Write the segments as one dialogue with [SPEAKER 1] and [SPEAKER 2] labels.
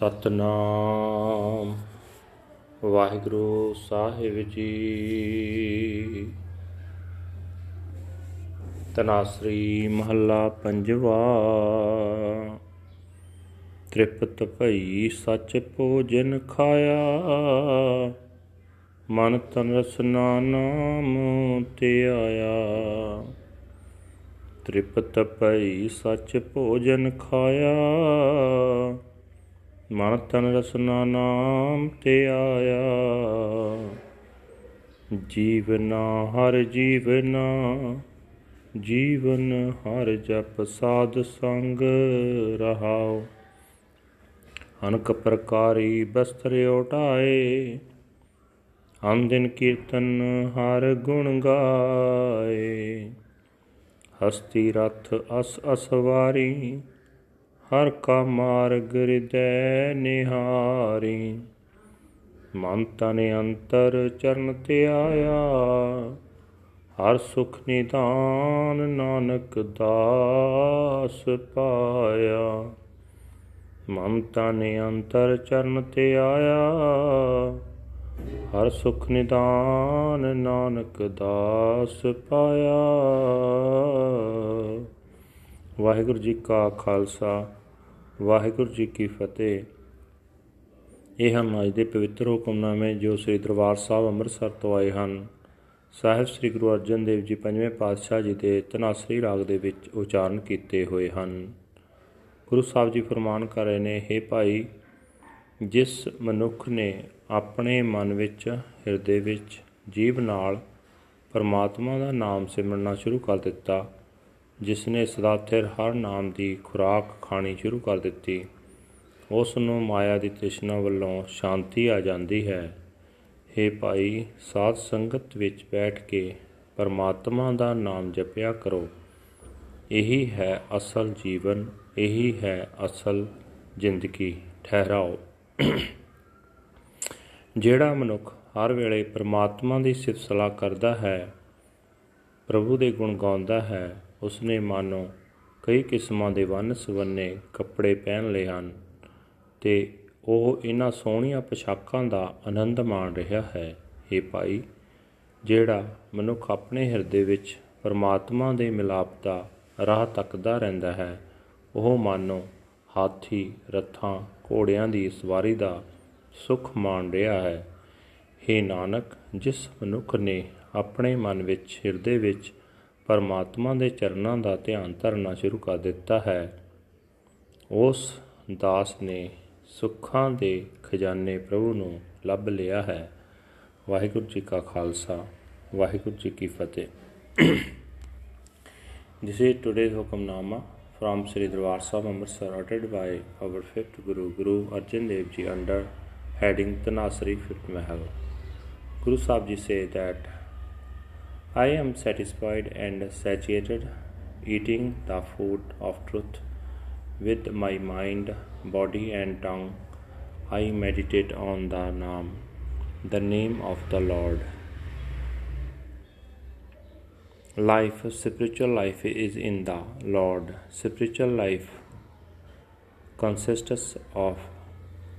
[SPEAKER 1] ਸਤਨਾਮ। ਵਾਹਿਗੁਰੂ ਸਾਹਿਬ ਜੀ। ਤਨਾਸਰੀ ਮਹੱਲਾ ਪੰਜਵਾ। ਤ੍ਰਿਪਤ ਭਈ ਸਚ ਭੋਜਨ ਖਾਇਆ। ਮਨ ਤਨ ਰਸਨਾ ਨਾਮ ਤੇ ਆਇਆ। ਤ੍ਰਿਪਤ ਭਈ ਸਚ ਭੋਜਨ ਖਾਇਆ। ਮਨ ਤਨ ਰਸਨਾ ਨਾਮ ਤੇ ਆਇਆ। ਜੀਵਨਾ ਹਰ ਜੀਵਨਾ, ਜੀਵਨ ਹਰ ਜਪ ਸਾਧ ਸੰਗ ਰਹਾਓ ਅਨਕ ਪ੍ਰਕਾਰੀ ਬਸਤਰ ਉਟਾਏ ਹਮ ਦਿਨ ਕੀਰਤਨ ਹਰ ਗੁਣ ਗਾਏ। ਹਸਤੀ ਰਥ ਅਸ ਅਸਵਾਰੀ ਹਰ ਕਾ ਮਾਰਗ ਹਿਰਦੈ ਨਿਹਾਰੀ। ਮਨ ਤਨ ਅੰਤਰ ਚਰਨ ਤੇ ਆਇਆ। ਹਰ ਸੁਖ ਨਿਦਾਨ ਨਾਨਕ ਦਾਸ ਪਾਇਆ। ਮਨ ਤਨ ਅੰਤਰ ਚਰਨ ਤੇ ਆਇਆ। ਹਰ ਸੁਖ ਨਿਦਾਨ ਨਾਨਕ ਦਾਸ ਪਾਇਆ। ਵਾਹਿਗੁਰੂ ਜੀ ਕਾ ਖਾਲਸਾ। ਵਾਹਿਗੁਰੂ ਜੀ ਕੀ ਫਤਿਹ। ਇਹ ਹਨ ਅੱਜ ਦੇ ਪਵਿੱਤਰ ਹੁਕਮਨਾਮੇ ਜੋ ਸ੍ਰੀ ਦਰਬਾਰ ਸਾਹਿਬ ਅੰਮ੍ਰਿਤਸਰ ਤੋਂ ਆਏ ਹਨ। ਸਾਹਿਬ ਸ੍ਰੀ ਗੁਰੂ ਅਰਜਨ ਦੇਵ ਜੀ ਪੰਜਵੇਂ ਪਾਤਸ਼ਾਹ ਜੀ ਦੇ ਤਨਾਸਰੀ ਰਾਗ ਦੇ ਵਿੱਚ ਉਚਾਰਨ ਕੀਤੇ ਹੋਏ ਹਨ। ਗੁਰੂ ਸਾਹਿਬ ਜੀ ਫਰਮਾਨ ਕਰ ਰਹੇ ਨੇ हे ਭਾਈ, ਜਿਸ ਮਨੁੱਖ ਨੇ ਆਪਣੇ ਮਨ ਵਿੱਚ, ਹਿਰਦੇ ਵਿੱਚ ਜੀਵ ਨਾਲ ਪਰਮਾਤਮਾ ਦਾ ਨਾਮ ਸਿਮਰਨਾ ਸ਼ੁਰੂ ਕਰ ਦਿੱਤਾ ਜਿਸ ਨੇ ਸਦਾ ਥਿਰ ਹਰ ਨਾਮ ਦੀ ਖੁਰਾਕ ਖਾਣੀ ਸ਼ੁਰੂ ਕਰ ਦਿੱਤੀ ਉਸ ਨੂੰ ਮਾਇਆ ਦੀ ਤ੍ਰਿਸ਼ਨਾ ਵੱਲੋਂ ਸ਼ਾਂਤੀ ਆ ਜਾਂਦੀ ਹੈ। हे ਭਾਈ, ਸਾਧ ਸੰਗਤ ਵਿੱਚ ਬੈਠ ਕੇ ਪਰਮਾਤਮਾ ਦਾ ਨਾਮ ਜਪਿਆ ਕਰੋ। ਇਹੀ ਹੈ ਅਸਲ ਜੀਵਨ, ਇਹੀ ਹੈ ਅਸਲ ਜ਼ਿੰਦਗੀ। ਠਹਿਰਾਓ। ਜਿਹੜਾ ਮਨੁੱਖ ਹਰ ਵੇਲੇ ਪਰਮਾਤਮਾ ਦੀ ਸਿਫਤ ਸਲਾਹ ਕਰਦਾ ਹੈ, ਪ੍ਰਭੂ ਦੇ ਗੁਣ ਗਾਉਂਦਾ ਹੈ ਉਸਨੇ ਮਾਨੋ ਕਈ ਕਿਸਮਾਂ ਦੇ ਵੰਨ ਸਵੰਨੇ ਕੱਪੜੇ ਪਹਿਨ ਲਏ ਹਨ ਤੇ ਉਹ ਇਹਨਾਂ ਸੋਹਣੀਆਂ ਪੋਸ਼ਾਕਾਂ ਦਾ ਆਨੰਦ ਮਾਣ ਰਿਹਾ ਹੈ। ਇਹ ਭਾਈ, ਜਿਹੜਾ ਮਨੁੱਖ ਆਪਣੇ ਹਿਰਦੇ ਵਿੱਚ ਪਰਮਾਤਮਾ ਦੇ ਮਿਲਾਪ ਦਾ ਰਾਹ ਤੱਕਦਾ ਰਹਿੰਦਾ ਹੈ, ਉਹ ਮਾਨੋ ਹਾਥੀ, ਰੱਥਾਂ, ਘੋੜਿਆਂ ਦੀ ਸਵਾਰੀ ਦਾ ਸੁਖ ਮਾਣ ਰਿਹਾ ਹੈ। हे ਨਾਨਕ, ਜਿਸ ਮਨੁੱਖ ਨੇ ਆਪਣੇ ਮਨ ਵਿੱਚ ਹਿਰਦੇ ਵਿੱਚ ਪਰਮਾਤਮਾ ਦੇ ਚਰਨਾਂ ਦਾ ਧਿਆਨ ਧਰਨਾ ਸ਼ੁਰੂ ਕਰ ਦਿੱਤਾ ਹੈ ਉਸ ਦਾਸ ਨੇ ਸੁੱਖਾਂ ਦੇ ਖਜ਼ਾਨੇ ਪ੍ਰਭੂ ਨੂੰ ਲੱਭ ਲਿਆ ਹੈ ਵਾਹਿਗੁਰੂ ਜੀ ਕਾ ਖਾਲਸਾ ਵਾਹਿਗੁਰੂ ਜੀ ਕੀ ਫਤਿਹ This is today's Hukamnama from Sri Darbar Sahib Amritsar uttered by our fifth Guru, Guru Arjan Dev Ji under heading Tanasri Fifth Mahal. Guru Sahib Ji say that I am satisfied and satiated eating the food of truth with my mind, body and tongue. I meditate on the Naam, the name of the Lord. Life, spiritual life is in the Lord. Spiritual life consists of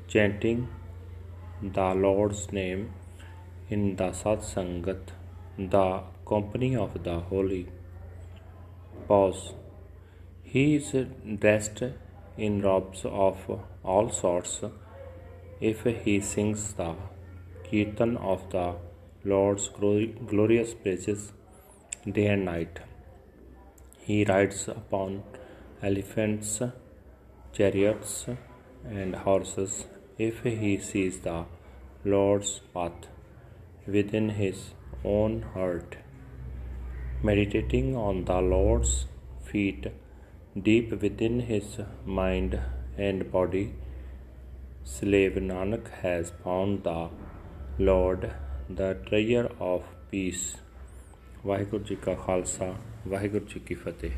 [SPEAKER 1] chanting the Lord's name in the Satsangat, the company of the holy. Pause. He is dressed in robes of all sorts if he sings the kirtan of the Lord's glorious praises day and night. He rides upon elephants, chariots, and horses if he sees the Lord's path within his own heart. Meditating on the Lord's feet deep within his mind and body, slave Nanak has found the Lord, the treasure of peace. Waheguru ji ਕਾ ਖਾਲਸਾ ਵਾਹਿਗੁਰੂ ਜੀ ਕੀ ਫਤਿਹ